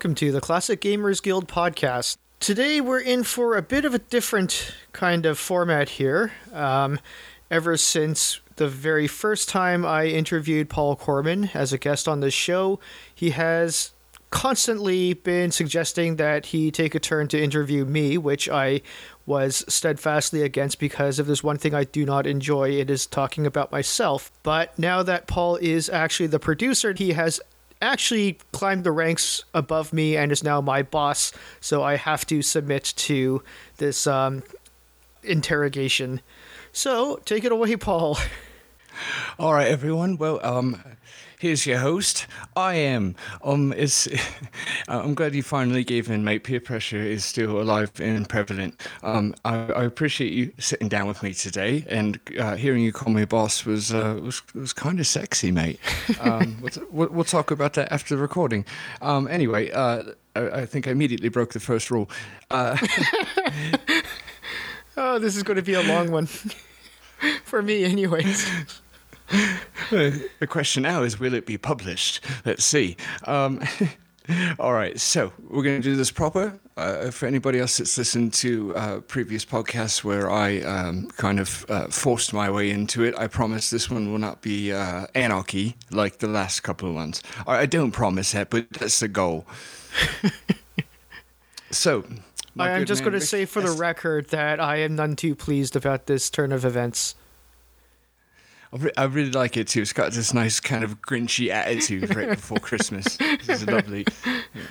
welcome to the Classic Gamers Guild podcast. Today we're in for a bit of a different kind of format here. Um, ever since the very first time I interviewed Paul Korman as a guest on this show, he has constantly been suggesting that he take a turn to interview me, which I was steadfastly against because if there's one thing I do not enjoy, it is talking about myself. But now that Paul is actually the producer, he has actually climbed the ranks above me and is now my boss, so I have to submit to this um, interrogation. So take it away, Paul. All right, everyone. Well, um, here's your host. I am. Um, it's. I'm glad you finally gave in, mate. Peer pressure is still alive and prevalent. Um, I, I appreciate you sitting down with me today, and uh, hearing you call me boss was uh, was was kind of sexy, mate. Um, we'll, we'll, talk about that after the recording. Um, anyway, uh, I, I, think I immediately broke the first rule. Uh, oh, this is going to be a long one for me, anyways the question now is will it be published? Let's see. Um, all right, so we're going to do this proper. Uh, for anybody else that's listened to uh, previous podcasts where I um, kind of uh, forced my way into it, I promise this one will not be uh, anarchy like the last couple of ones. I don't promise that, but that's the goal. so, I am just going to say for the record that I am none too pleased about this turn of events. I, re- I really like it too. It's got this nice kind of grinchy attitude right before Christmas. This is lovely. Yeah.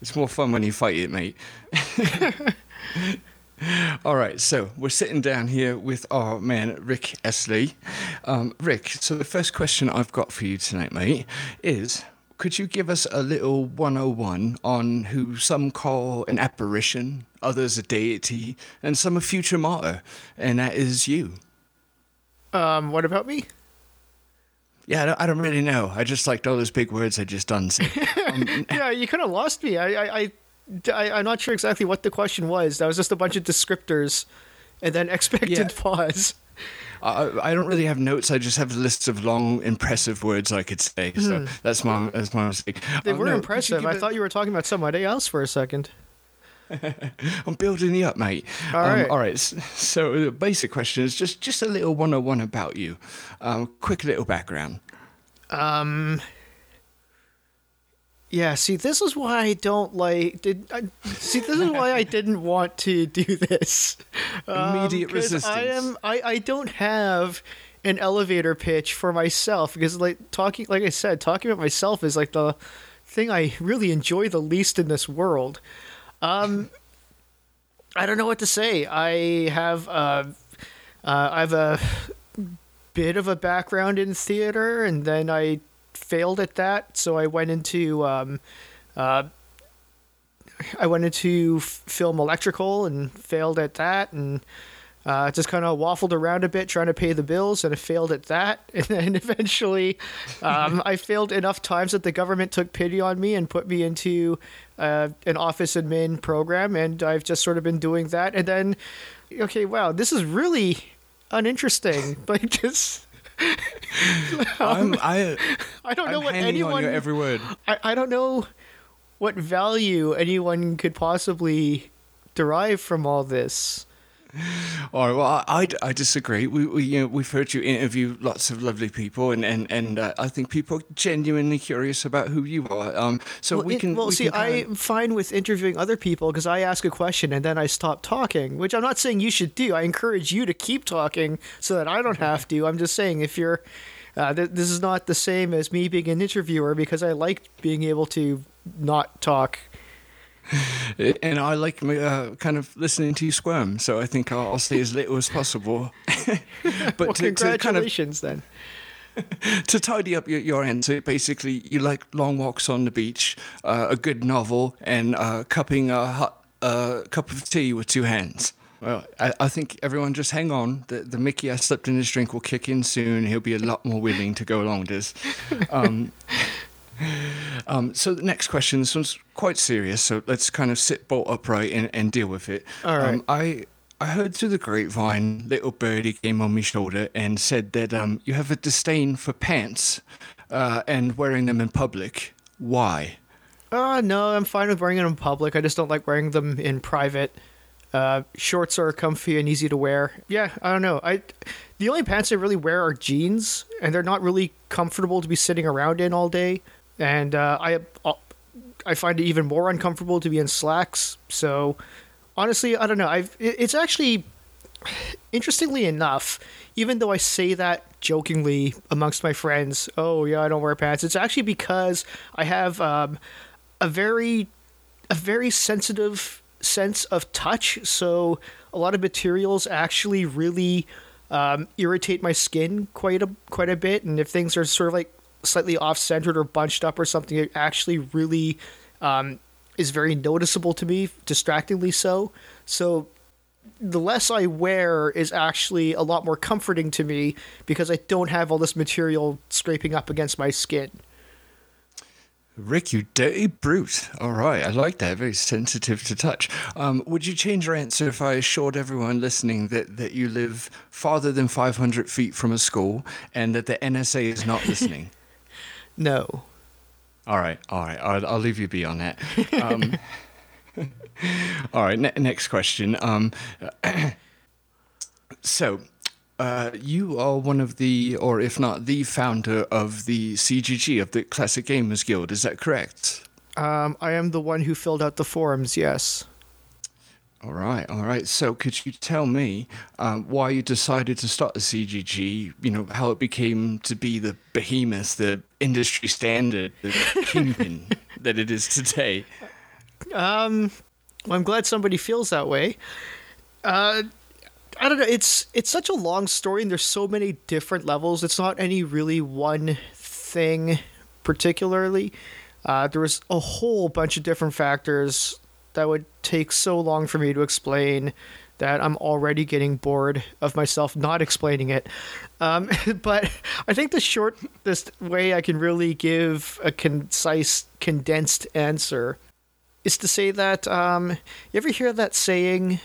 It's more fun when you fight it, mate. All right, so we're sitting down here with our man Ric S. Lee. Um, Rick, so the first question I've got for you tonight, mate, is could you give us a little 101 on who some call an apparition, others a deity, and some a future martyr, and that is you? Um, what about me? Yeah, I don't, I don't, really know. I just liked all those big words I just done. So, um, yeah, you kind of lost me. I, I, I, I'm not sure exactly what the question was. That was just a bunch of descriptors, and then expected yeah. pause. I, I don't really have notes. I just have lists of long, impressive words I could say. So hmm. that's my that's my mistake. They um, were no, impressive. I thought you were talking about somebody else for a second. I'm building you up, mate. All um, right. All right. So the basic question is just just a little 101 about you. Um, quick little background. Um. Yeah. See, this is why I don't like. Did I, see? This is why I didn't want to do this. Um, Immediate resistance. I am. I. I don't have an elevator pitch for myself because, like, talking. Like I said, talking about myself is like the thing I really enjoy the least in this world. Um, I don't know what to say. I have uh, uh, I have a bit of a background in theater, and then I failed at that, so I went into um, uh, I went into film electrical and failed at that, and uh, just kind of waffled around a bit trying to pay the bills, and I failed at that. And then eventually, um, I failed enough times that the government took pity on me and put me into uh, an office admin program, and I've just sort of been doing that. And then, okay, wow, this is really uninteresting. like just. um, I I don't know I'm what anyone. every word. I, I don't know what value anyone could possibly derive from all this. All right. Well, I, I, I, disagree. We, we you know we've heard you interview lots of lovely people, and and and uh, I think people are genuinely curious about who you are. Um, so well, we can. well, we see, can I'm fine with interviewing other people because I ask a question and then I stop talking, which I'm not saying you should do. I encourage you to keep talking so that I don't have to. I'm just saying if you're. Uh, th- this is not the same as me being an interviewer because I like being able to not talk and I like uh, kind of listening to you squirm, so I think I'll, I'll stay as little as possible. but well, to, congratulations to kind of, then. to tidy up your, your end, so basically you like long walks on the beach, uh, a good novel, and uh, cupping a hot, uh, cup of tea with two hands. Well, I, I, think everyone just hang on. The, the Mickey I slipped in his drink will kick in soon. He'll be a lot more willing to go along with this. Um, um, so the next question, this one's quite serious, so let's kind of sit bolt upright and, and deal with it. All right. Um, I I heard through the grapevine, little birdie came on my shoulder and said that um, you have a disdain for pants uh, and wearing them in public. Why? Uh, no, I'm fine with wearing them in public. I just don't like wearing them in private. Uh, shorts are comfy and easy to wear. Yeah, I don't know. I the only pants I really wear are jeans, and they're not really comfortable to be sitting around in all day. And uh, I I find it even more uncomfortable to be in slacks. So honestly, I don't know. I've it's actually interestingly enough, even though I say that jokingly amongst my friends, oh yeah, I don't wear pants. It's actually because I have um, a very a very sensitive sense of touch. So a lot of materials actually really um, irritate my skin quite a quite a bit, and if things are sort of like slightly off centered or bunched up or something, it actually really um, is very noticeable to me, distractingly so. So the less I wear is actually a lot more comforting to me because I don't have all this material scraping up against my skin. Ric, you dirty brute. All right, I like that. Very sensitive to touch. Um, would you change your answer if I assured everyone listening that, that you live farther than 500 feet from a school and that the NSA is not listening? no. All right, all right. I'll, I'll leave you be on that. Um, all right, ne- next question. Um, so, uh, you are one of the, or if not the founder of the CGG, of the Classic Gamers Guild, is that correct? Um, I am the one who filled out the forums, yes. All right, all right. So, could you tell me um, why you decided to start the CGG? You know, how it became to be the behemoth, the industry standard, the kingpin that it is today? Um, well, I'm glad somebody feels that way. Uh, I don't know. It's it's such a long story, and there's so many different levels. It's not any really one thing particularly. Uh, there was a whole bunch of different factors that would take so long for me to explain that I'm already getting bored of myself not explaining it. Um, but I think the shortest way I can really give a concise, condensed answer is to say that um, you ever hear that saying,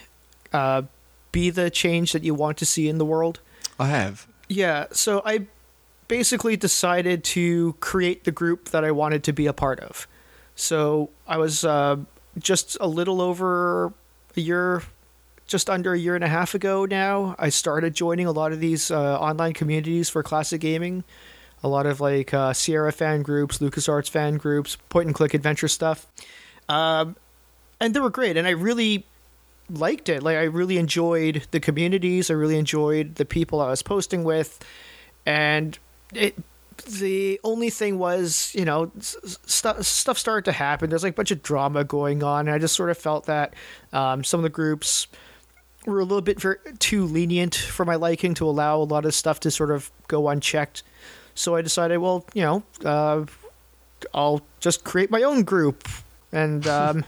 uh, "Be the change that you want to see in the world." I have. Yeah. So I basically decided to create the group that I wanted to be a part of. So I was. Uh, just a little over a year, just under a year and a half ago now, I started joining a lot of these uh, online communities for classic gaming. A lot of like uh, Sierra fan groups, LucasArts fan groups, point and click adventure stuff. Um, and they were great. And I really liked it. Like, I really enjoyed the communities. I really enjoyed the people I was posting with. And it the only thing was, you know, stuff stuff started to happen. There's like a bunch of drama going on, and I just sort of felt that um, some of the groups were a little bit very, too lenient for my liking to allow a lot of stuff to sort of go unchecked. So I decided, well, you know, uh, I'll just create my own group and um,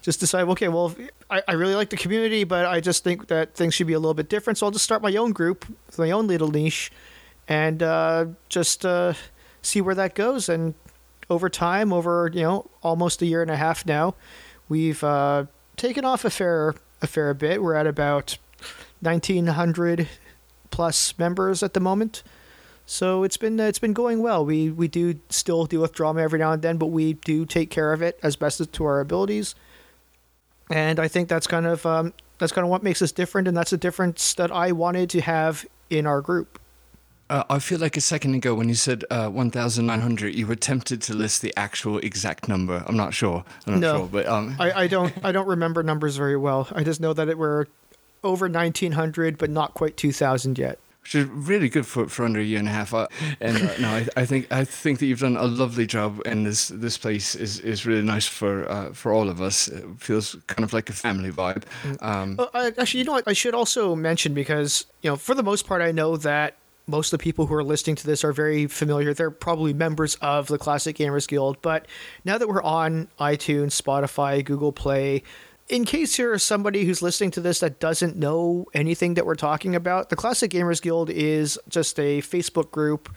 just decide, okay, well, I, I really like the community, but I just think that things should be a little bit different. So I'll just start my own group, my own little niche and uh, just uh, see where that goes. And over time, over you know almost a year and a half now, we've uh, taken off a fair a fair bit. We're at about nineteen hundred plus members at the moment. So it's been it's been going well. We we do still deal with drama every now and then, but we do take care of it as best as to our abilities. And I think that's kind of um, that's kind of what makes us different, and that's a difference that I wanted to have in our group. Uh, I feel like a second ago when you said uh, 1,900, you were tempted to list the actual exact number. I'm not sure. I'm not no, sure, but um... I, I don't. I don't remember numbers very well. I just know that it were over 1,900, but not quite 2,000 yet. Which is really good for, for under a year and a half. Uh, and uh, no, I, I, think I think that you've done a lovely job, and this this place is, is really nice for uh, for all of us. It feels kind of like a family vibe. Mm. Um, uh, I, actually, you know what? I should also mention because you know, for the most part, I know that most of the people who are listening to this are very familiar. They're probably members of the Classic Gamers Guild. But now that we're on iTunes, Spotify, Google Play, in case you're somebody who's listening to this that doesn't know anything that we're talking about, the Classic Gamers Guild is just a Facebook group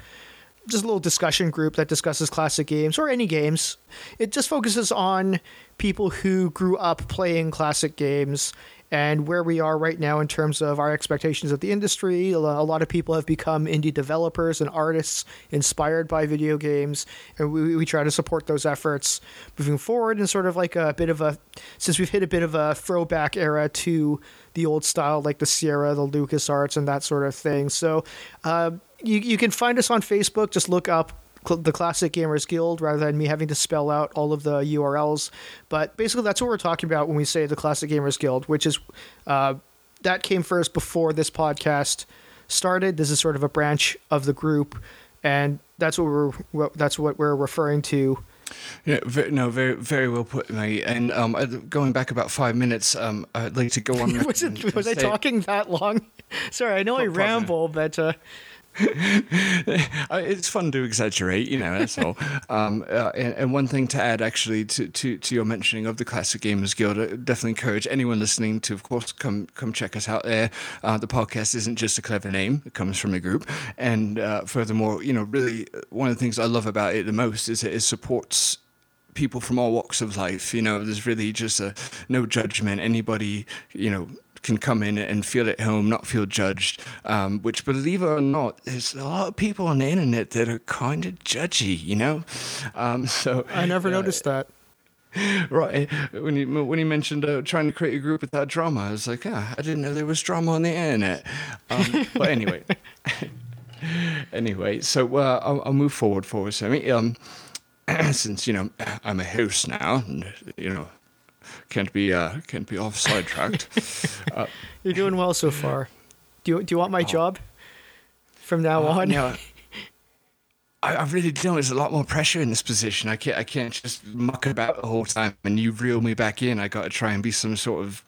just a little discussion group that discusses classic games or any games. It just focuses on people who grew up playing classic games and where we are right now in terms of our expectations of the industry. A lot of people have become indie developers and artists inspired by video games, and we, we try to support those efforts moving forward and sort of like a bit of a, since we've hit a bit of a throwback era to the old style, like the Sierra, the LucasArts, and that sort of thing. So uh, you, you can find us on Facebook. Just look up the Classic Gamers Guild rather than me having to spell out all of the URLs. But basically, that's what we're talking about when we say the Classic Gamers Guild, which is uh, that came first before this podcast started. This is sort of a branch of the group, and that's what we're that's what we're referring to. Yeah, very, no, very, very well put, mate. And um, uh, going back about five minutes, um, I'd like to go on. was it, was I talking that long? Sorry, I know I ramble, but. Uh... it's fun to exaggerate, you know. That's all. Um, uh, and, and, one thing to add, actually, to, to, to your mentioning of the Classic Gamers Guild, I definitely encourage anyone listening to, of course, come come check us out there. Uh, the podcast isn't just a clever name; it comes from a group. And uh, furthermore, you know, really, one of the things I love about it the most is it supports people from all walks of life. You know, there's really just a no judgment. Anybody, you know, can come in and feel at home, not feel judged. Um, which, believe it or not, there's a lot of people on the internet that are kind of judgy. You know, um, so I never uh, noticed that. Right when you when you mentioned uh, trying to create a group without drama, I was like, ah, I didn't know there was drama on the internet. Um, but anyway, anyway, so uh, I'll, I'll, move forward for us. I mean, um, since you know I'm a host now, and you know can't be uh, can't be off sidetracked. uh, You're doing well so far. Do you do you want my oh. job from now uh, on? No, I, I really don't. There's a lot more pressure in this position. I can't I can't just muck about the whole time and you reel me back in. I got to try and be some sort of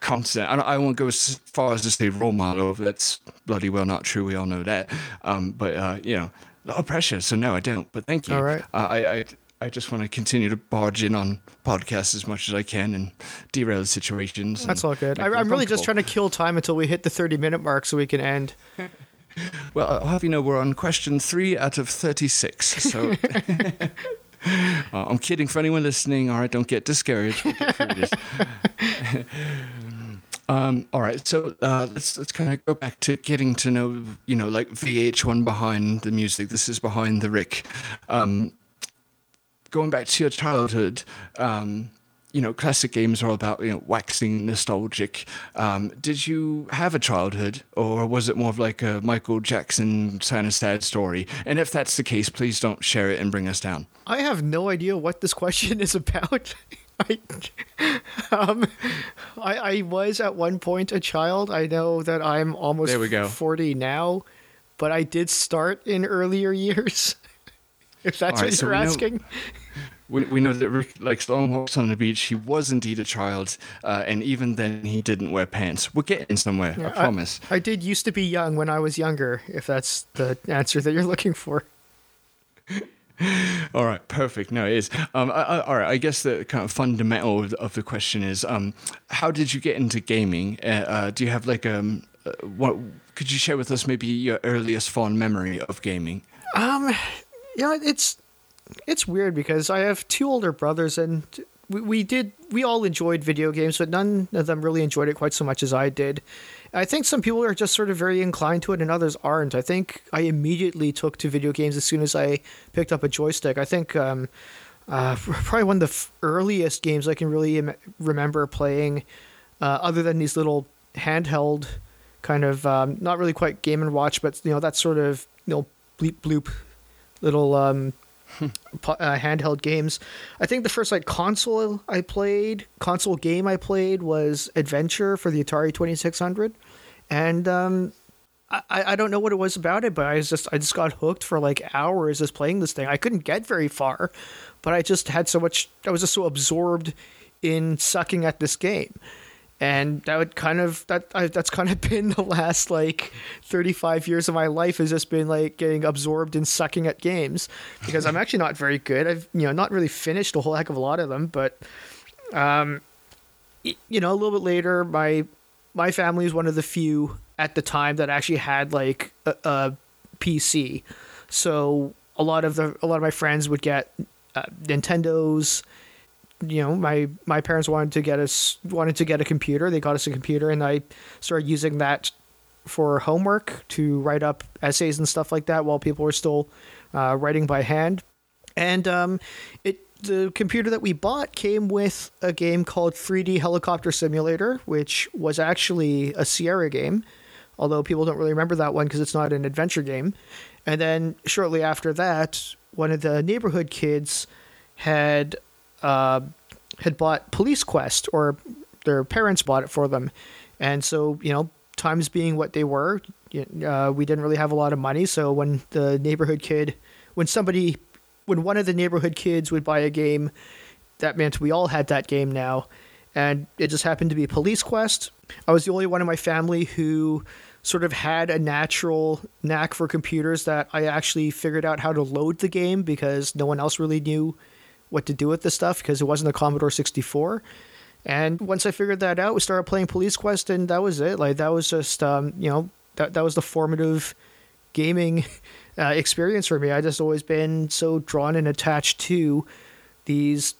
constant. I, I won't go as far as to say role model. That's bloody well not true. We all know that. Um, but uh, you know, a lot of pressure. So no, I don't. But thank you. All right. Uh, I, I I just want to continue to barge in on podcasts as much as I can and derail situations. That's all good. I, am really just trying to kill time until we hit the 30 minute mark so we can end. well, I'll have you know we're on question three out of 36. So uh, I'm kidding for anyone listening. All right, don't get discouraged. Um, all right, so uh, let's let's kind of go back to getting to know, you know, like VH1 behind the music. This is behind the Ric. Um, going back to your childhood, um, you know, classic games are all about you know waxing nostalgic. Um, did you have a childhood, or was it more of like a Michael Jackson kind of sad story? And if that's the case, please don't share it and bring us down. I have no idea what this question is about. I, um, I, I was at one point a child. I know that I'm almost there we go. 40 now, but I did start in earlier years if that's right, what you're asking. Know, we, we know that Ric likes long walks on the beach. He was indeed a child, uh, and even then, he didn't wear pants. We're getting somewhere, yeah, I promise. I, I did used to be young when I was younger, if that's the answer that you're looking for. all right, perfect. No, it is. Um, I, I, all right, I guess the kind of fundamental of, of the question is, um, how did you get into gaming? Uh, uh, do you have like um, uh, what? Could you share with us maybe your earliest fond memory of gaming? Um, yeah, it's it's weird because I have two older brothers and we, we did we all enjoyed video games, but none of them really enjoyed it quite so much as I did. I think some people are just sort of very inclined to it and others aren't. I think I immediately took to video games as soon as I picked up a joystick. I think um, uh, probably one of the f- earliest games I can really Im- remember playing, uh, other than these little handheld kind of um, not really quite game and watch, but you know that sort of you know bleep bloop little um, uh, handheld games. I think the first like console I played, console game I played was Adventure for the Atari Twenty Six Hundred, and um, I, I don't know what it was about it, but I was just I just got hooked for like hours just playing this thing. I couldn't get very far, but I just had so much. I was just so absorbed in sucking at this game and that would kind of that I, that's kind of been the last like 35 years of my life has just been like getting absorbed in sucking at games because I'm actually not very good. I've you know not really finished a whole heck of a lot of them, but um, you know a little bit later, my my family is one of the few at the time that actually had like a, a PC. So a lot of the a lot of my friends would get uh, Nintendos. You know, my my parents wanted to get us wanted to get a computer. They got us a computer, and I started using that for homework to write up essays and stuff like that while people were still uh, writing by hand. And um, it the computer that we bought came with a game called 3D Helicopter Simulator, which was actually a Sierra game, although people don't really remember that one because it's not an adventure game. And then shortly after that, one of the neighborhood kids had uh, had bought Police Quest, or their parents bought it for them. And so, you know, times being what they were, uh, we didn't really have a lot of money. So when the neighborhood kid, when somebody, when one of the neighborhood kids would buy a game, that meant we all had that game now. And it just happened to be Police Quest. I was the only one in my family who sort of had a natural knack for computers that I actually figured out how to load the game because no one else really knew what to do with the stuff because it wasn't a Commodore 64. And once I figured that out, we started playing Police Quest, and that was it. Like that was just, um, you know, that that was the formative gaming uh, experience for me. I just always been so drawn and attached to these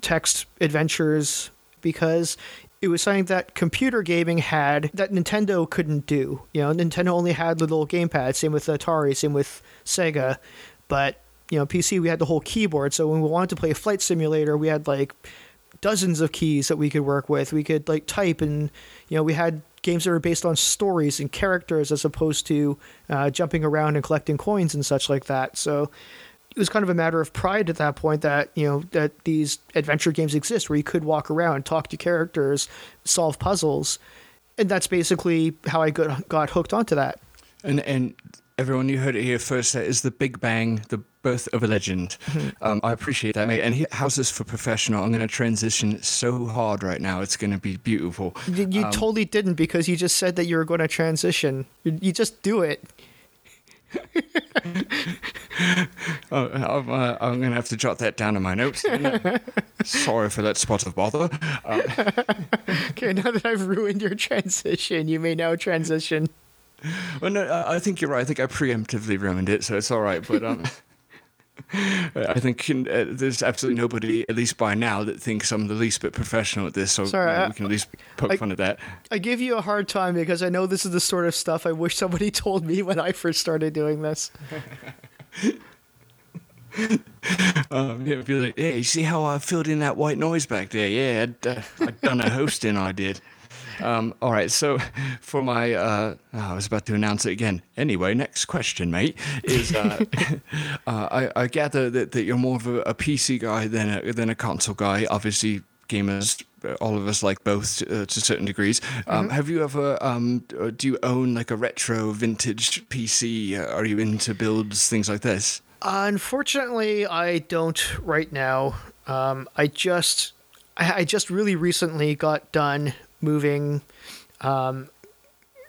text adventures because it was something that computer gaming had that Nintendo couldn't do. You know, Nintendo only had little gamepad. Same with Atari. Same with Sega. But you know, PC we had the whole keyboard. So when we wanted to play a flight simulator, we had like dozens of keys that we could work with. We could like type, and you know, we had games that were based on stories and characters as opposed to uh, jumping around and collecting coins and such like that. So it was kind of a matter of pride at that point that you know that these adventure games exist where you could walk around, talk to characters, solve puzzles, and that's basically how I got got hooked onto that. And and everyone, you heard it here first. That is the Big Bang, the birth of a legend. Mm-hmm. Um, I appreciate that, mate. And he, how's this for professional? I'm going to transition so hard right now. It's going to be beautiful. You, you um, totally didn't because you just said that you were going to transition. You, you just do it. oh, I'm, uh, I'm going to have to jot that down in my notes. Sorry for that spot of bother. Um, okay, now that I've ruined your transition, you may now transition. Well, no, I think you're right. I think I preemptively ruined it, so it's all right. But um, I think uh, there's absolutely nobody, at least by now, that thinks I'm the least bit professional at this. So Sorry, you know, we can at least poke I, fun at that. I give you a hard time because I know this is the sort of stuff I wish somebody told me when I first started doing this. um, yeah, be like, yeah, you see how I filled in that white noise back there? Yeah, I'd, uh, I'd done a hosting, I did. Um, all right, so for my, uh, oh, I was about to announce it again. Anyway, next question, mate, is uh, uh, I, I, gather that, that you're more of a, a, PC guy than a, than a console guy. Obviously, gamers, all of us like both uh, to certain degrees. Um, mm-hmm. Have you ever, um, uh, do you own like a retro vintage PC? Are you into builds, things like this? Unfortunately, I don't right now. Um, I just I just really recently got done moving um,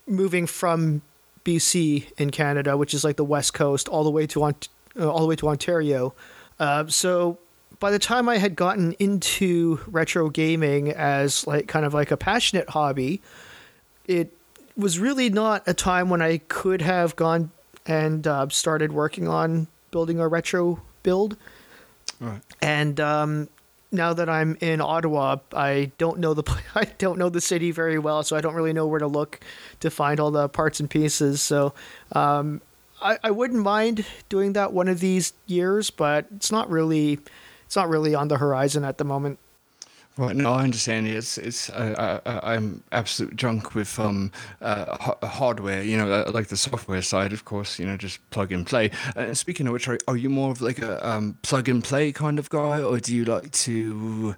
moving from BC in Canada, which is like the west coast, all the way to uh, all the way to Ontario. Uh, so by the time I had gotten into retro gaming as like kind of like a passionate hobby, it was really not a time when I could have gone and uh, started working on building a retro build. Right. And um, now that I'm in Ottawa, I don't know the I don't know the city very well, so I don't really know where to look to find all the parts and pieces. So um, I, I wouldn't mind doing that one of these years, but it's not really it's not really on the horizon at the moment. Right, no, I understand. It's it's uh, I, am absolute junk with um uh, hardware. You know, uh, like the software side, of course. You know, just plug and play. And speaking of which, are, are you more of like a um, plug and play kind of guy, or do you like to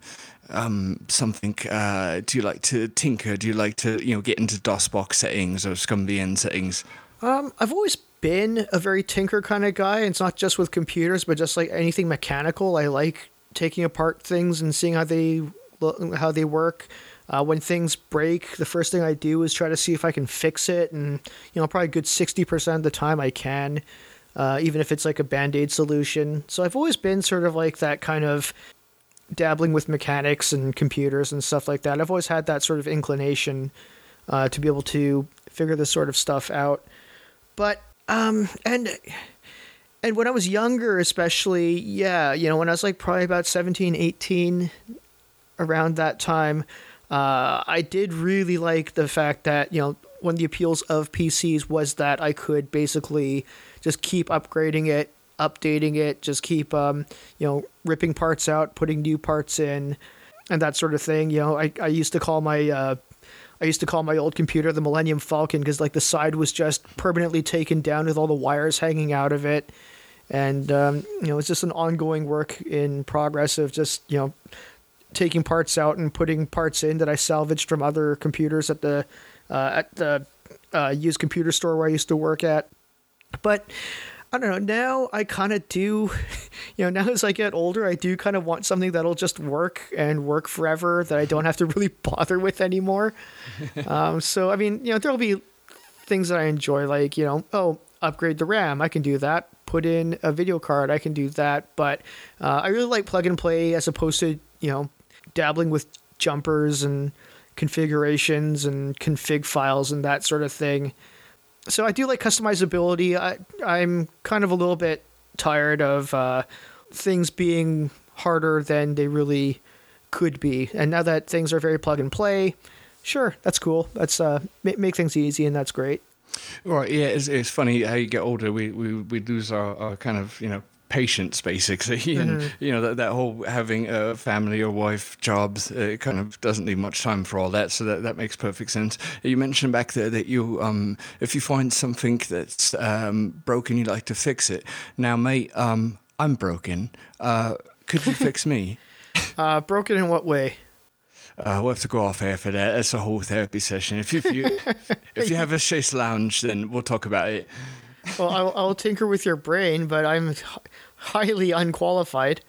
um something? Uh, do you like to tinker? Do you like to you know get into DOSBox settings or ScummVM settings? Um, I've always been a very tinker kind of guy. It's not just with computers, but just like anything mechanical. I like taking apart things and seeing how they how they work. Uh, when things break, the first thing I do is try to see if I can fix it, and you know, probably a good sixty percent of the time I can, uh, even if it's like a band aid solution. So I've always been sort of like that kind of dabbling with mechanics and computers and stuff like that. I've always had that sort of inclination uh, to be able to figure this sort of stuff out. But um, and and when I was younger, especially, yeah, you know, when I was like probably about 17, 18, around that time, uh, I did really like the fact that, you know, one of the appeals of PCs was that I could basically just keep upgrading it, updating it, just keep, um, you know, ripping parts out, putting new parts in, and that sort of thing. You know, I, I used to call my, uh, I used to call my old computer the Millennium Falcon because like the side was just permanently taken down with all the wires hanging out of it, and um, you know it's just an ongoing work in progress of just you know taking parts out and putting parts in that I salvaged from other computers at the uh, at the uh, used computer store where I used to work at. But I don't know. Now I kind of do, you know, now as I get older, I do kind of want something that'll just work and work forever that I don't have to really bother with anymore. um, so, I mean, you know, there'll be things that I enjoy, like, you know, oh, upgrade the RAM. I can do that. Put in a video card. I can do that. But uh, I really like plug and play as opposed to, you know, dabbling with jumpers and configurations and config files and that sort of thing so I do like customizability. I I'm kind of a little bit tired of uh, things being harder than they really could be. And now that things are very plug and play, sure, that's cool. That's uh make, things easy and that's great. Right, yeah, it's, it's funny how you get older, we, we, we lose our, our kind of, you know, patience basically. And mm-hmm. you know that, that whole having a family or wife jobs it kind of doesn't leave much time for all that so that, that makes perfect sense. You mentioned back there that you um if you find something that's um broken you like to fix it. Now mate um i'm broken. Uh could you fix me? Uh broken in what way? Uh, we'll have to go off air for that. That's a whole therapy session. If you if you, if you have a chase lounge, then we'll talk about it. Well, I'll, I'll tinker with your brain, but I'm highly unqualified.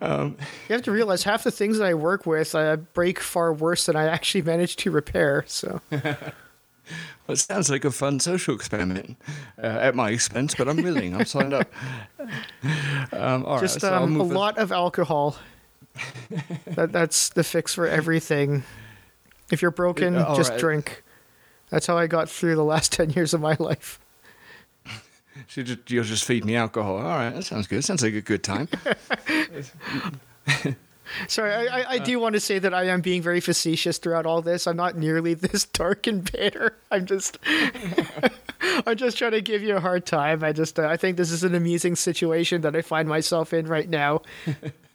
Um, you have to realize half the things that I work with I break far worse than I actually manage to repair. So. well, it sounds like a fun social experiment uh, at my expense, but I'm willing. I'm signed up. Um, Just right, so um, a lot of alcohol. that, that's the fix for everything. If you're broken, uh, just right. drink. That's how I got through the last 10 years of my life. So just, you'll just feed me alcohol. All right, that sounds good. Sounds like a good time. Sorry, I, I, I do want to say that I am being very facetious throughout all this. I'm not nearly this dark and bitter. I'm just, I'm just trying to give you a hard time. I just, uh, I think this is an amusing situation that I find myself in right now.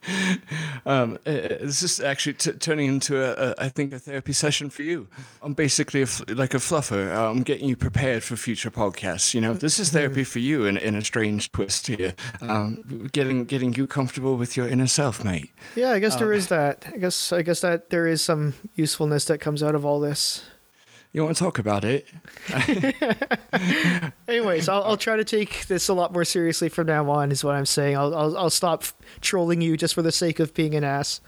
um, uh, this is actually t- turning into a, a, I think, a therapy session for you. I'm basically a like a fluffer. I'm getting you prepared for future podcasts. You know, this is therapy for you in, in a strange twist here. Um, getting getting you comfortable with your inner self, mate. Yeah, I guess um, there is that. I guess I guess that there is some usefulness that comes out of all this. You want to talk about it? Anyways, I'll, I'll try to take this a lot more seriously from now on. Is what I'm saying. I'll I'll, I'll stop trolling you just for the sake of being an ass.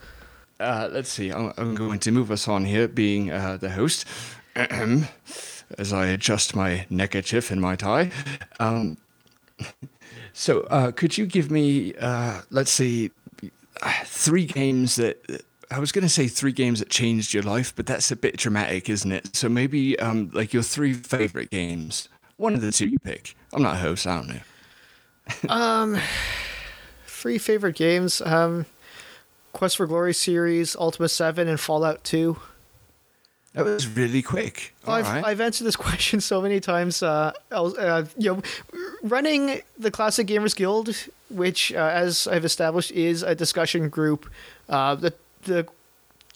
Uh, let's see. I'm, I'm, going to move us on here, being uh, the host, as I adjust my neckerchief and my tie. Um, so, uh, could you give me, uh, let's see, three games that I was going to say three games that changed your life, but that's a bit dramatic, isn't it? So maybe um, like your three favorite games. One of the two you pick. I'm not a host. I don't know. um, three favorite games. Um, Quest for Glory series, Ultima Seven, and Fallout Two. That was really quick. I've, right. I've answered this question so many times. Uh, uh, you know, running the Classic Gamers Guild, which, uh, as I've established, is a discussion group. Uh, the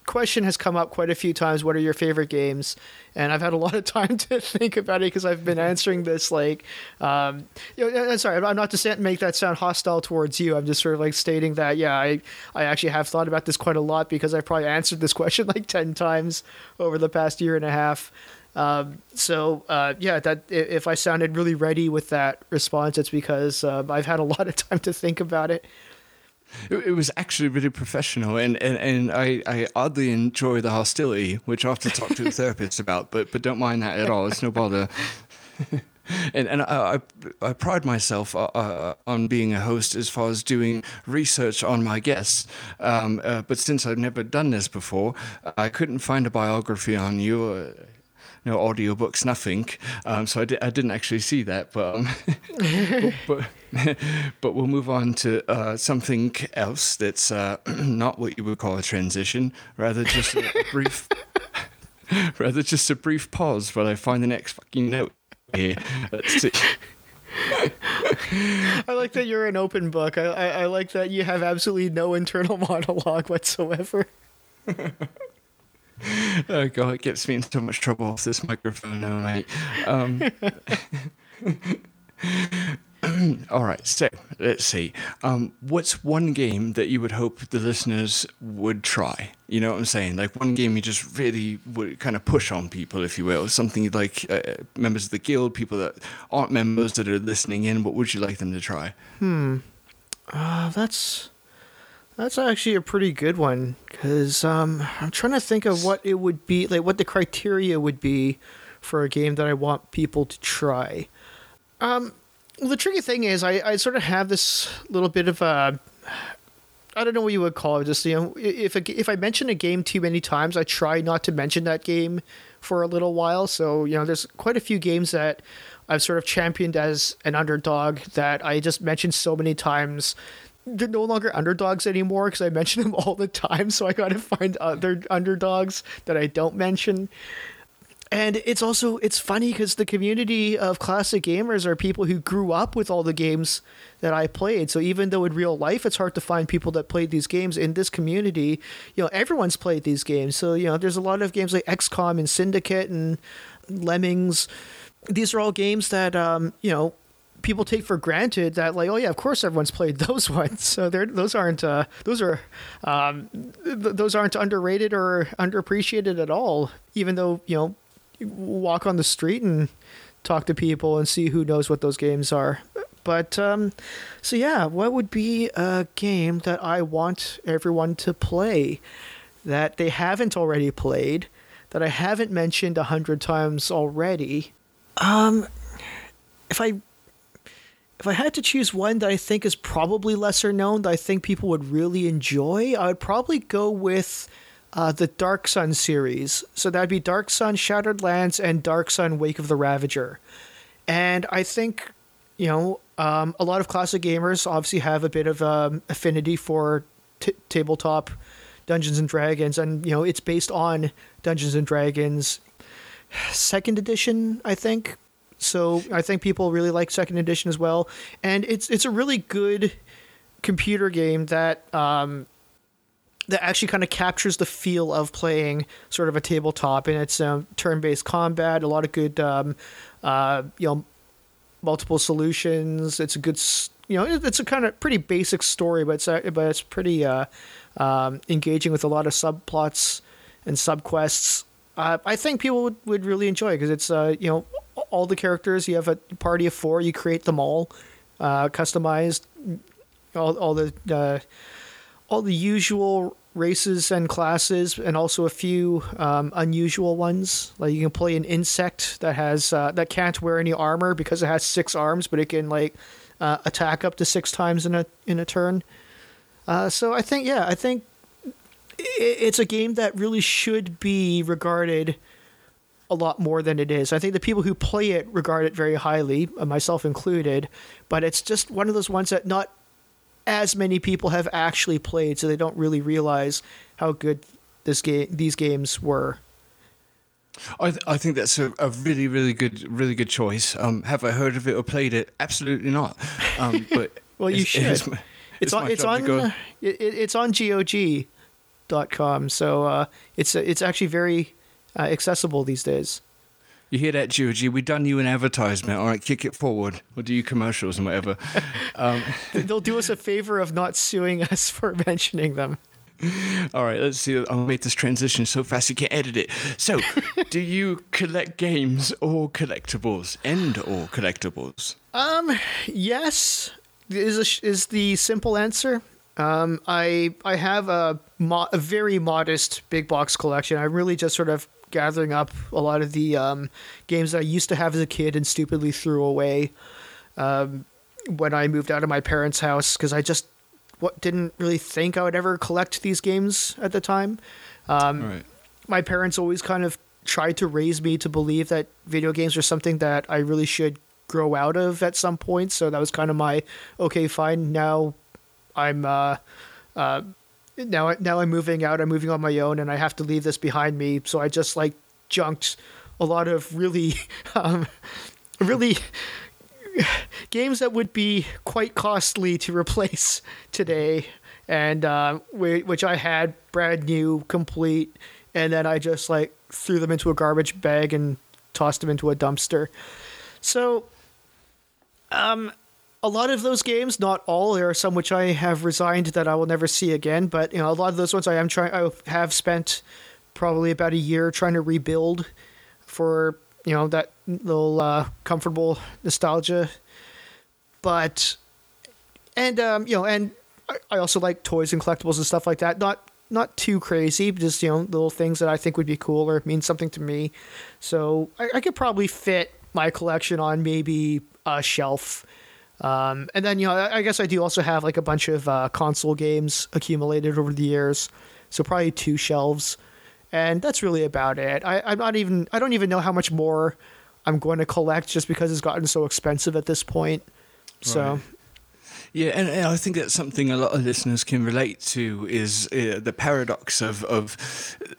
question has come up quite a few times what are your favorite games? And i've had a lot of time to think about it because i've been answering this like um, you know, sorry i'm not to make that sound hostile towards you. I'm just sort of like stating that yeah i i actually have thought about this quite a lot because i've probably answered this question like 10 times over the past year and a half. Um, so uh, yeah, that if I sounded really ready with that response, it's because uh, I've had a lot of time to think about it. It, it, was actually really professional, and, and, and I, I oddly enjoy the hostility, which I have to talk to a therapist about, but but don't mind that at all. It's no bother. and and I, I, I pride myself uh, uh, on being a host as far as doing research on my guests. Um, uh, but since I've never done this before, I couldn't find a biography on you. No audiobooks, nothing. Um, so I, di- I didn't actually see that, but um, but, but, but we'll move on to uh, something else that's uh, not what you would call a transition, rather just a, a brief, rather just a brief pause while I find the next fucking note here. Let's see. I like that you're an open book. I, I, I like that you have absolutely no internal monologue whatsoever. oh god, it gets me in so much trouble off this microphone now, mate. Um, all right, so let's see. Um, what's one game that you would hope the listeners would try? You know what I'm saying? Like one game you just really would kind of push on people, if you will. Something like uh, members of the guild, people that aren't members that are listening in. What would you like them to try? Hmm. Uh, that's that's actually a pretty good one because um, I'm trying to think of what it would be, like what the criteria would be for a game that I want people to try. Um, well, the tricky thing is, I, I sort of have this little bit of a. I don't know what you would call it. Just you know, if a, if I mention a game too many times, I try not to mention that game for a little while. So you know, there's quite a few games that I've sort of championed as an underdog that I just mentioned so many times. They're no longer underdogs anymore because I mention them all the time. So I got to find other underdogs that I don't mention and it's also it's funny because the community of classic gamers are people who grew up with all the games that I played. So even though in real life it's hard to find people that played these games in this community, you know everyone's played these games. So you know there's a lot of games like XCOM and Syndicate and Lemmings. These are all games that um, you know people take for granted that like oh yeah of course everyone's played those ones so they're those aren't uh, those are um, th- those aren't underrated or underappreciated at all even though you know walk on the street and talk to people and see who knows what those games are. But um, so yeah, what would be a game that I want everyone to play that they haven't already played, that I haven't mentioned a hundred times already? Um, if I if I had to choose one that I think is probably lesser known that I think people would really enjoy, I would probably go with uh, the Dark Sun series. So that'd be Dark Sun Shattered Lands and Dark Sun Wake of the Ravager. And I think, you know, um, a lot of classic gamers obviously have a bit of um, affinity for t- tabletop Dungeons and Dragons, and you know it's based on Dungeons and Dragons second edition, I think. So I think people really like second edition as well, and it's it's a really good computer game that um, that actually kind of captures the feel of playing sort of a tabletop, and it's um, turn-based combat, a lot of good, um, uh, you know, multiple solutions. It's a good, you know, it's a kind of pretty basic story, but it's uh, but it's pretty uh, um, engaging with a lot of subplots and subquests. Uh, I think people would, would really enjoy because it's uh, you know all the characters. You have a party of four. You create them all, uh, customized. All all the uh, all the usual races and classes, and also a few um, unusual ones. Like you can play an insect that has uh, that can't wear any armor because it has six arms, but it can like uh, attack up to six times in a in a turn. So I think yeah, I think it's a game that really should be regarded a lot more than it is. I think the people who play it regard it very highly, uh, myself included, but it's just one of those ones that not as many people have actually played, so they don't really realize how good this game these games were. I, th- I think that's a, a, really really good really good choice. Um, have I heard of it or played it? Absolutely not. Um, but well, you should. It's, it's, it's on it's on it, it's on GOG.com, so uh, it's it's actually very uh, accessible these days. You hear that, Georgie? We've done you an advertisement. All right, kick it forward. We'll do you commercials and whatever. Um, They'll do us a favor of not suing us for mentioning them. All right, let's see. I'll make this transition so fast you can't edit it. So, do you collect games or collectibles, and or collectibles? Um, yes is a, is the simple answer. Um, I I have a mo- a very modest big box collection. I'm really just sort of gathering up a lot of the um, games that I used to have as a kid and stupidly threw away um, when I moved out of my parents' house because I just what didn't really think I would ever collect these games at the time. Um, right. My parents always kind of tried to raise me to believe that video games are something that I really should grow out of at some point. So that was kind of my okay, fine. Now I'm uh, uh, now now I'm moving out. I'm moving on my own, and I have to leave this behind me. So I just like junked a lot of really, um, really games that would be quite costly to replace today, and uh, which I had brand new, complete, and then I just like threw them into a garbage bag and tossed them into a dumpster. So, um, a lot of those games, not all, there are some which I have resigned that I will never see again. But you know, a lot of those ones I am trying. I have spent probably about a year trying to rebuild for you know that little uh, comfortable nostalgia. But and um, you know, and I also like toys and collectibles and stuff like that. Not not too crazy, just you know, little things that I think would be cool or mean something to me. So I, I could probably fit my collection on maybe a shelf um, and then you know, I guess I do also have like a bunch of uh, console games accumulated over the years, so probably two shelves, and that's really about it. I, I'm not even I don't even know how much more I'm going to collect just because it's gotten so expensive at this point. So right. Yeah, and, and, I think that's something a lot of listeners can relate to is uh, the paradox of, of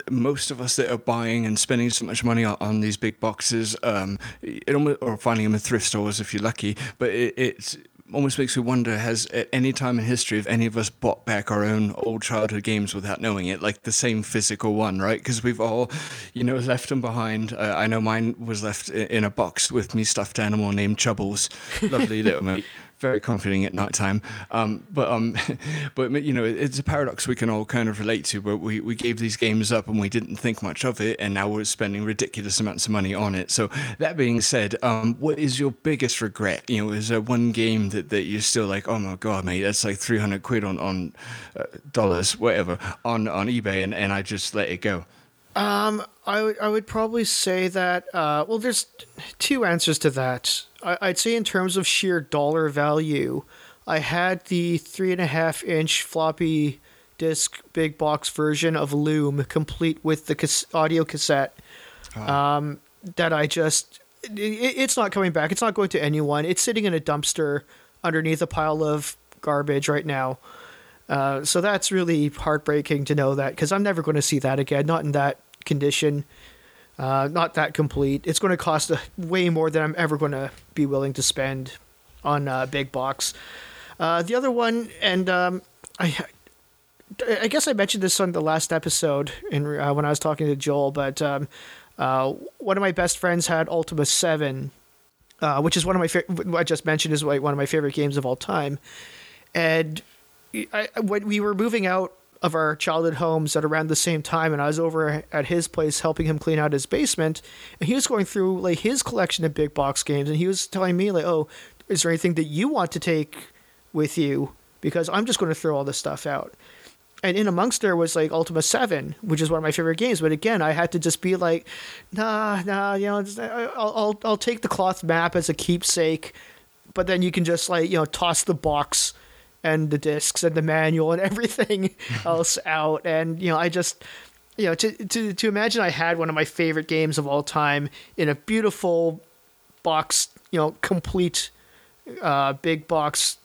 most of us that are buying and spending so much money on, on these big boxes, um, almost, or finding them in thrift stores if you're lucky. But it, it's almost makes me wonder has at any time in history have any of us bought back our own old childhood games without knowing it? Like the same physical one right? Because we've all you know left them behind. Uh, i know mine was left in a box with me stuffed animal named chubbles. Lovely little mate very comforting at night time. Um, but um, but you know, it's a paradox we can all kind of relate to. But we, we gave these games up and we didn't think much of it, and now we're spending ridiculous amounts of money on it. So that being said, um, what is your biggest regret? You know, is there one game that, that you're still like, oh my god, mate, that's like three hundred quid on on uh, dollars, whatever, on on eBay, and, and I just let it go. Um, I would I would probably say that. Uh, well, there's two answers to that. I, I'd say in terms of sheer dollar value, I had the three and a half inch floppy disk big box version of Loom, complete with the cas- audio cassette. Oh. Um, that I just it, it's not coming back. It's not going to anyone. It's sitting in a dumpster underneath a pile of garbage right now. Uh, so that's really heartbreaking to know that because I'm never going to see that again, not in that condition, uh, not that complete. It's going to cost a, way more than I'm ever going to be willing to spend on a big box. Uh, the other one, and um, I, I guess I mentioned this on the last episode in, uh, when I was talking to Joel, but um, uh, one of my best friends had Ultima 7, which is one of my, I just mentioned is one of my favorite games of all time. And I, when we were moving out of our childhood homes at around the same time, and I was over at his place helping him clean out his basement, and he was going through like his collection of big box games, and he was telling me like, "Oh, is there anything that you want to take with you? Because I'm just going to throw all this stuff out." And in amongst there was like Ultima Seven, which is one of my favorite games. But again, I had to just be like, "Nah, nah, you know, I'll I'll, I'll take the cloth map as a keepsake." But then you can just like you know toss the box and the discs and the manual and everything else out. And you know, I just you know to to to imagine I had one of my favorite games of all time in a beautiful box, you know, complete uh, big box,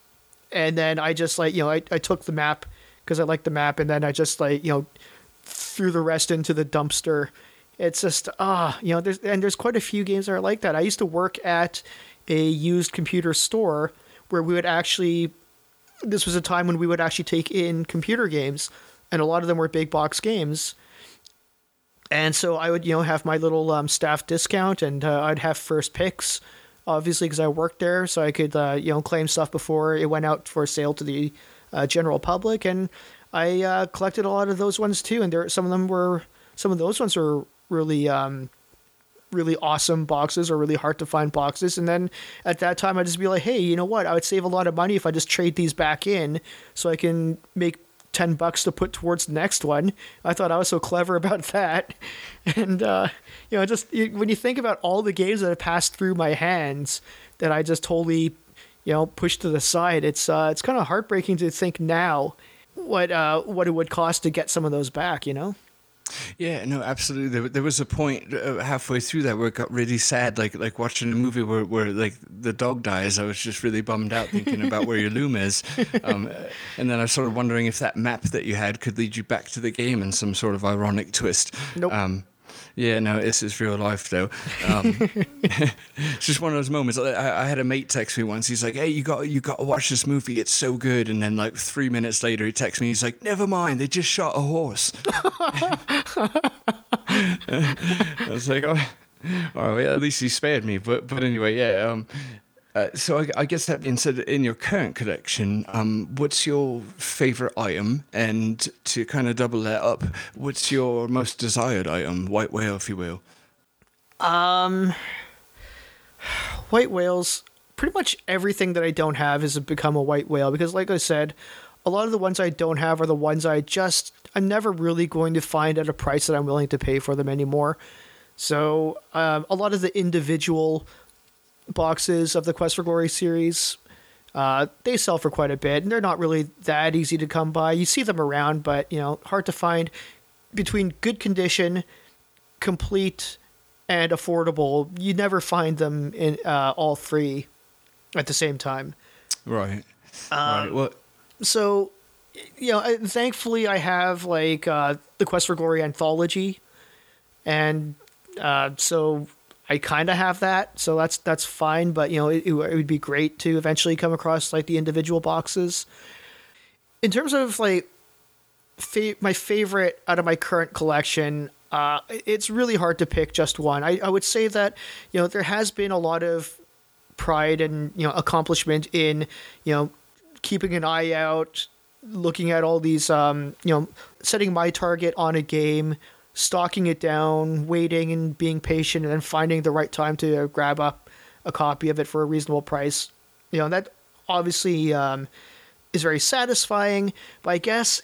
and then I just like you know I I took the map because I liked the map, and then I just like you know threw the rest into the dumpster. It's just ah, you know, there's and there's quite a few games that are like that. I used to work at a used computer store where we would actually this was a time when we would actually take in computer games, and a lot of them were big box games. And so I would, you know, have my little um, staff discount, and uh, I'd have first picks, obviously, because I worked there, so I could, uh, you know, claim stuff before it went out for sale to the uh, general public. And I uh, collected a lot of those ones too, and there some of them were some of those ones were really um, really awesome boxes or really hard to find boxes. And then at that time, I'd just be like, hey, you know what? I would save a lot of money if I just trade these back in so I can make 10 bucks to put towards the next one. I thought I was so clever about that. And, uh, you know, just when you think about all the games that have passed through my hands that I just totally, you know, pushed to the side, it's, uh, it's kind of heartbreaking to think now what, uh, what it would cost to get some of those back, you know? Yeah, no, absolutely. There, there was a point uh, halfway through that where it got really sad, like like watching a movie where, where like the dog dies. I was just really bummed out thinking about where your Loom is, um, and then I was sort of wondering if that map that you had could lead you back to the game in some sort of ironic twist. Nope. Um, yeah, no, this is real life though. Um, it's just one of those moments. I, I, had a mate text me once. He's like, "Hey, you got you got to watch this movie. It's so good." And then like three minutes later, he texts me. He's like, "Never mind. They just shot a horse." I was like, "Oh, all right. At least he spared me." But but anyway, yeah. Um, uh, so I, I, guess that being said, in your current collection, um, what's your favorite item? And to kind of double that up, what's your most desired item, white whale, if you will? Um, white whales. Pretty much everything that I don't have has become a white whale because, like I said, a lot of the ones I don't have are the ones I just I'm never really going to find at a price that I'm willing to pay for them anymore. So um, a lot of the individual boxes of the Quest for Glory series. Uh, they sell for quite a bit, and they're not really that easy to come by. You see them around, but you know, hard to find. Between good condition, complete, and affordable, you never find them in uh, all three at the same time. Right. Um, right. Well, so you know, thankfully, I have like uh, the Quest for Glory anthology, and uh, so I kind of have that, so that's that's fine. But you know, it, it, would be great to eventually come across like the individual boxes. In terms of like fa- my favorite out of my current collection, uh, it's really hard to pick just one. I, I would say that you know there has been a lot of pride and you know accomplishment in you know keeping an eye out, looking at all these um, you know setting my target on a game stalking it down, waiting and being patient, and then finding the right time to grab up a copy of it for a reasonable price. You know, that obviously um, is very satisfying, but I guess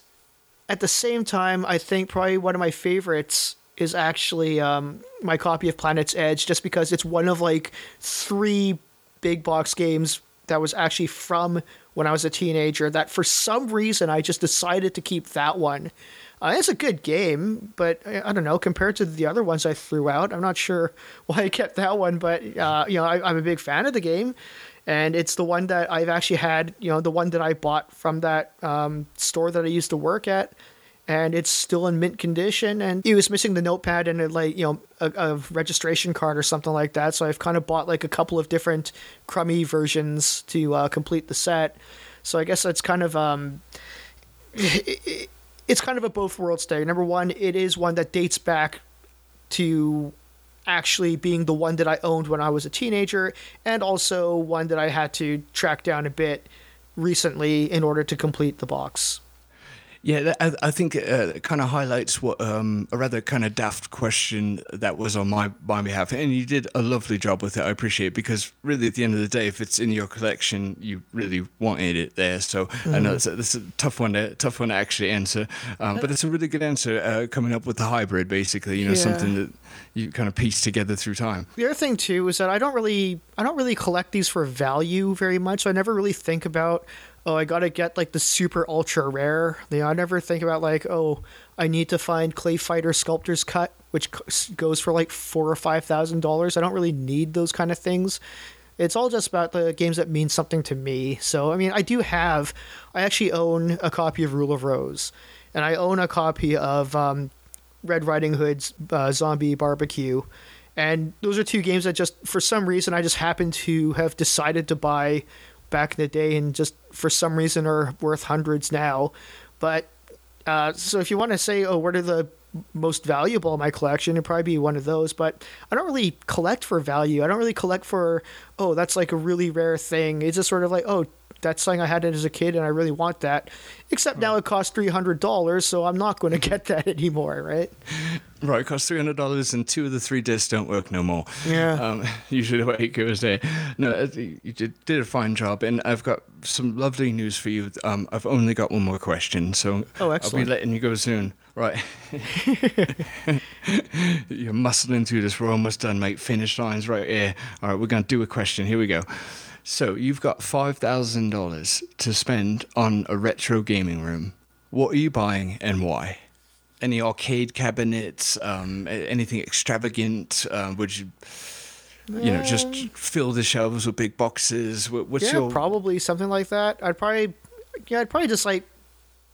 at the same time, I think probably one of my favorites is actually um, my copy of Planet's Edge, just because it's one of like three big box games that was actually from when I was a teenager that for some reason I just decided to keep that one uh, it's a good game, but I, I, don't know compared to the other ones I threw out. I'm not sure why I kept that one, but uh, you know I, am a big fan of the game, and it's the one that I've actually had. You know, the one that I bought from that um, store that I used to work at, and it's still in mint condition. And it was missing the notepad and a, like you know a, a registration card or something like that. So I've kind of bought like a couple of different crummy versions to uh, complete the set. So I guess that's kind of um. it's kind of a both worlds day. Number one, it is one that dates back to actually being the one that I owned when I was a teenager, and also one that I had to track down a bit recently in order to complete the box. Yeah, I, I think uh, it kind of highlights what um, a rather kind of daft question that was on my my behalf, and you did a lovely job with it. I appreciate it because really, at the end of the day, if it's in your collection, you really wanted it there. So mm. I know mm. it's a, it's a, tough one to tough one to actually answer, um, but it's a really good answer uh, coming up with the hybrid, basically. You know, yeah. something that you kind of piece together through time. The other thing too is that I don't really I don't really collect these for value very much. So I never really think about oh, I gotta get like the super ultra rare. You know, I never think about like, oh, I need to find Clay Fighter Sculptor's Cut, which goes for like four or five thousand dollars. I don't really need those kind of things. It's all just about the games that mean something to me. So, I mean, I do have, I actually own a copy of Rule of Rose, and I own a copy of um, Red Riding Hood's uh, Zombie Barbecue. And those are two games that just, for some reason, I just happen to have decided to buy back in the day and just for some reason are worth hundreds now. But uh, so if you want to say, oh, what are the most valuable in my collection, it'd probably be one of those. But I don't really collect for value. I don't really collect for, oh, that's like a really rare thing. It's just sort of like, oh, that's something I had it as a kid and I really want that. Except now it costs three hundred dollars, so I'm not going to get that anymore, right? Right, it costs three hundred dollars, and two of the three discs don't work no more. Yeah, um, usually the way it goes there. No, uh, you did, did a fine job, and I've got some lovely news for you. Um, I've only got one more question, so oh, I'll be letting you go soon. Right, you're muscling through this. We're almost done, mate. Finish lines right here. All right, we're going to do a question. Here we go. So you've got five thousand dollars to spend on a retro gaming room. What are you buying and why? any arcade cabinets, um, anything extravagant? Uh, would you, you know, just fill the shelves with big boxes? What's yeah, your probably something like that. I'd probably, yeah, I'd probably just like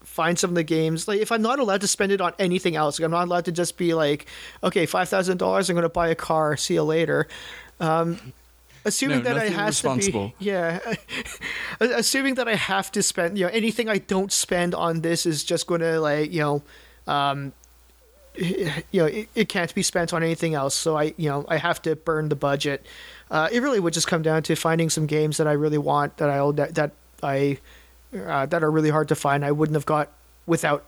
find some of the games. Like if I'm not allowed to spend it on anything else, like I'm not allowed to just be like, okay, five thousand dollars, I'm going to buy a car. See you later. Um, assuming No, that I have to be, yeah, assuming that I have to spend, you know, anything I don't spend on this is just going to like, you know, um, you know, it, it can't be spent on anything else. So I, you know, I have to burn the budget. Uh, it really would just come down to finding some games that I really want that I that, that I uh, that are really hard to find. I wouldn't have got without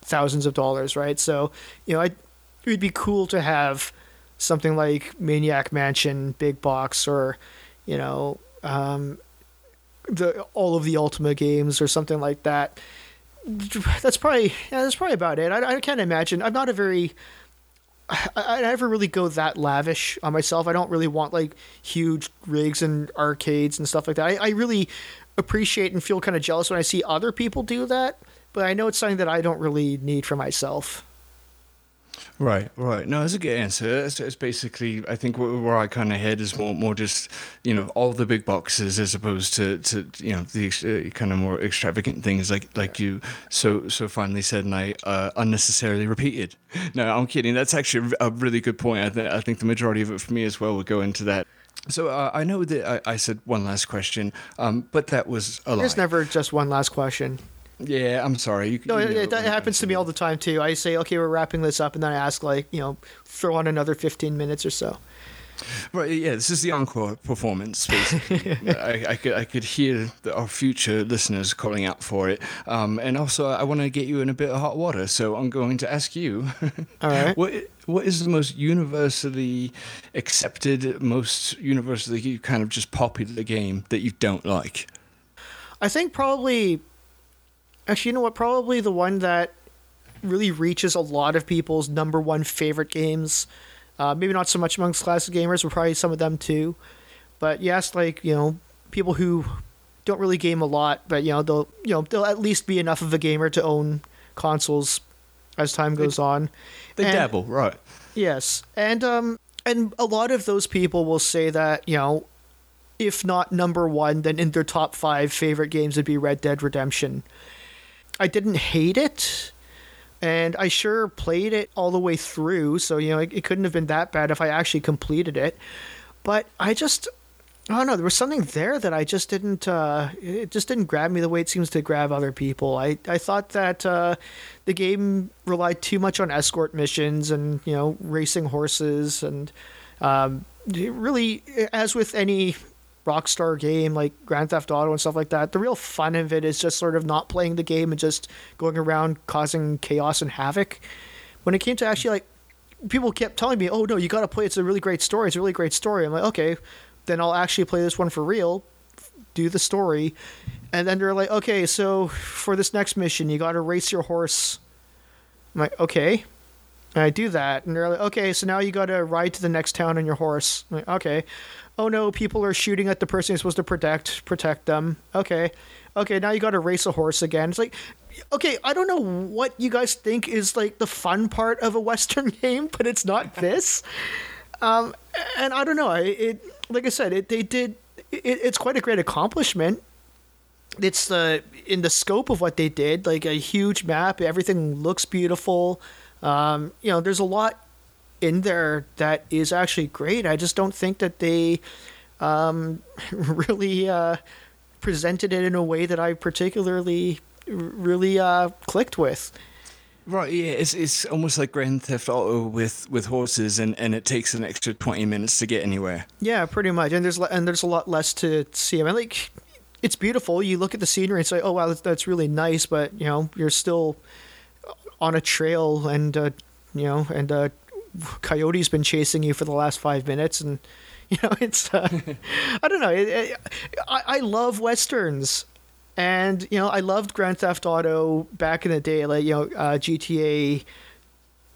thousands of dollars, right? So, you know, I it would be cool to have something like Maniac Mansion, Big Box, or you know, um, the all of the Ultima games or something like that. That's probably yeah, that's probably about it. I, I can't imagine. I'm not a very I, I never really go that lavish on myself. I don't really want like huge rigs and arcades and stuff like that. I, I really appreciate and feel kind of jealous when I see other people do that, but I know it's something that I don't really need for myself. Right, right. No, that's a good answer. It's, it's basically, I think where, where I kind of head is more, more just, you know, all the big boxes as opposed to, to you know, the uh, kind of more extravagant things like, like you so, so finally said, and I uh, unnecessarily repeated. No, I'm kidding. That's actually a really good point. I, th- I think the majority of it for me as well would go into that. So uh, I know that I, I said one last question, um, but that was a lie. There's never just one last question. Yeah, I'm sorry. You, No, you it, know it, when it happens to me all the time too. I say, okay, we're wrapping this up, and then I ask, like, you know, throw on another 15 minutes or so. Right, yeah, this is the encore performance. Basically, I, I could I could hear the, our future listeners calling out for it, um, and also I want to get you in a bit of hot water. So I'm going to ask you, All right. what what is the most universally accepted, most universally kind of just popular game that you don't like? I think probably, actually, you know what? Probably the one that really reaches a lot of people's number one favorite games. Uh, maybe not so much amongst classic gamers, but probably some of them too. But yes, like you know, people who don't really game a lot, but you know they'll you know they'll at least be enough of a gamer to own consoles as time goes on. They And- dabble, right? Yes, and um, and a lot of those people will say that you know, if not number one, then in their top five favorite games would be Red Dead Redemption. I didn't hate it, and I sure played it all the way through. So you know, it, it couldn't have been that bad if I actually completed it. But I just, I don't know. There was something there that I just didn't. Uh, it just didn't grab me the way it seems to grab other people. I I thought that uh, the game relied too much on escort missions and you know racing horses and um, really, as with any Rockstar game like Grand Theft Auto and stuff like that, the real fun of it is just sort of not playing the game and just going around causing chaos and havoc. When it came to actually like people kept telling me, "Oh no, you got to play. It's a really great story. It's a really great story." I'm like, "Okay, then I'll actually play this one for real, do the story." And then they're like, "Okay, so for this next mission, you got to race your horse." I'm like, "Okay." And I do that, and they're like, "Okay, so now you got to ride to the next town on your horse." I'm like, "Okay." Oh no, people are shooting at the person you're supposed to protect. Protect them. Okay. Okay, now you got to race a horse again. It's like, okay, I don't know what you guys think is like the fun part of a Western game, but it's not this. Um, and I don't know. I- It, like I said, it they did. It, it's quite a great accomplishment. It's the in the scope of what they did, like a huge map. Everything looks beautiful. Um, you know, there's a lot in there that is actually great. I just don't think that they um, really uh, presented it in a way that I particularly really uh, clicked with. Right, yeah, it's it's almost like Grand Theft Auto with with horses, and and it takes an extra twenty minutes to get anywhere. Yeah, pretty much. And there's and there's a lot less to see. I mean, like it's beautiful. You look at the scenery and say, "Oh wow, that's, that's really nice," but you know, you're still on a trail, and uh, you know, and uh, coyote's been chasing you for the last five minutes, and you know, it's uh, I don't know. It, it, I I love westerns. And you know, I loved Grand Theft Auto back in the day, like you know, uh, GTA,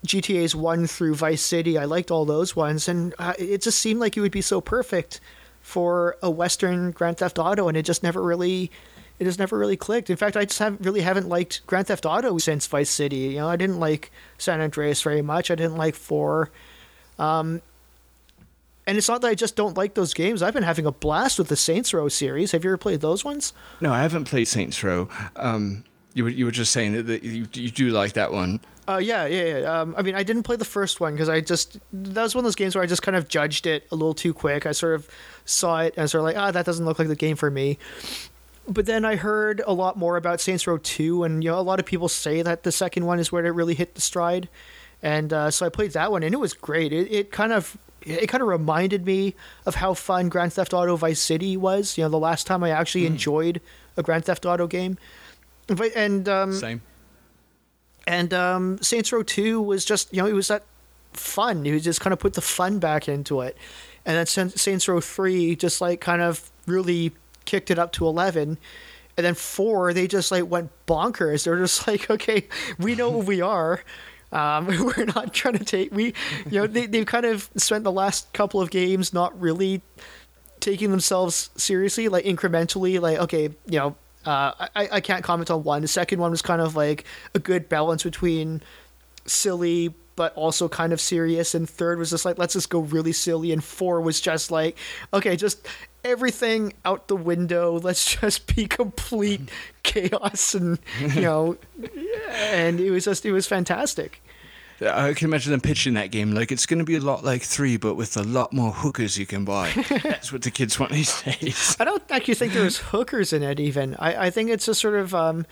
GTA's one through Vice City. I liked all those ones, and uh, it just seemed like it would be so perfect for a Western Grand Theft Auto, and it just never really, it just never really clicked. In fact, I just haven't really haven't liked Grand Theft Auto since Vice City. You know, I didn't like San Andreas very much. I didn't like Four. Um, and it's not that I just don't like those games. I've been having a blast with the Saints Row series. Have you ever played those ones? No, I haven't played Saints Row. Um, you were you were just saying that, that you you do like that one. Uh, yeah, yeah, yeah. Um, I mean, I didn't play the first one because I just that was one of those games where I just kind of judged it a little too quick. I sort of saw it and sort of like, ah, that doesn't look like the game for me. But then I heard a lot more about Saints Row Two, and you know, a lot of people say that the second one is where it really hit the stride. And uh, so I played that one, and it was great. It, it kind of it kind of reminded me of how fun Grand Theft Auto Vice City was. You know, the last time I actually mm. enjoyed a Grand Theft Auto game. but, And um, same. And um, Saints Row Two was just you know it was that fun. You just kind of put the fun back into it. And then Saints Row Three just like kind of really kicked it up to eleven. And then four, they just like went bonkers. They're just like, okay, we know who we are. Um, we're not trying to take we, you know, they they've kind of spent the last couple of games not really taking themselves seriously, like incrementally, like okay, you know, uh, I I can't comment on one. The second one was kind of like a good balance between silly but also kind of serious and third was just like let's just go really silly and four was just like okay just everything out the window let's just be complete chaos and you know and it was just it was fantastic I can imagine them pitching that game like it's going to be a lot like three, but with a lot more hookers you can buy. That's what the kids want these days. I don't actually think there's hookers in it. Even I, I think it's a sort of um,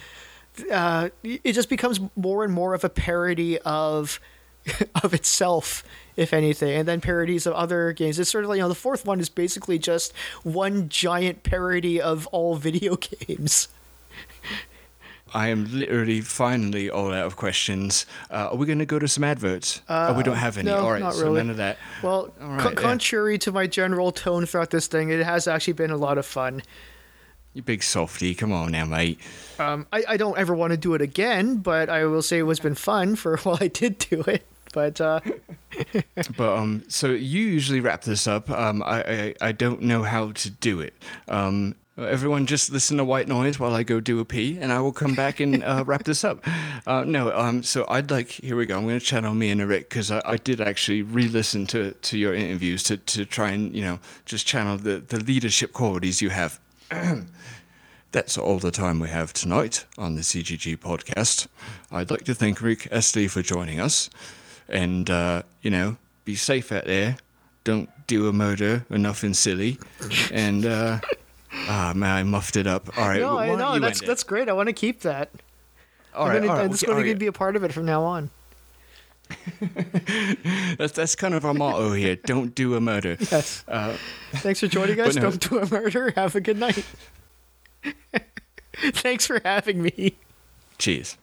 uh, it just becomes more and more of a parody of of itself, if anything, and then parodies of other games. It's sort of like you know the fourth one is basically just one giant parody of all video games. I am literally finally all out of questions. Uh, are we going to go to some adverts? Uh, oh, we don't have any. No, all right, not so really. none of that. Well, right, co- contrary to my general tone throughout this thing, it has actually been a lot of fun. You big softy, come on now, mate. Um, I, I don't ever want to do it again, but I will say it was been fun for while I did do it. But uh... but um, so you usually wrap this up. Um, I, I I don't know how to do it. Um, Everyone, just listen to white noise while I go do a pee, and I will come back and uh, wrap this up. Uh, no, um, so I'd like here we go. I'm going to channel me and Eric because I, I, did actually re-listen to to your interviews to to try and you know just channel the the leadership qualities you have. That's all the time we have tonight on the CGG podcast. I'd like to thank Ric S. Lee for joining us, and uh, you know, be safe out there. Don't do a murder or nothing silly, and. Uh, Ah, man, I muffed it up. All right. No, I know. That's that's great. I want to keep that. All right, gonna, all right. It's going to be a part of it from now on. that's that's kind of our motto here. Don't do a murder. Yes. Uh, Thanks for joining us. No. Don't do a murder. Have a good night. Thanks for having me. Cheers.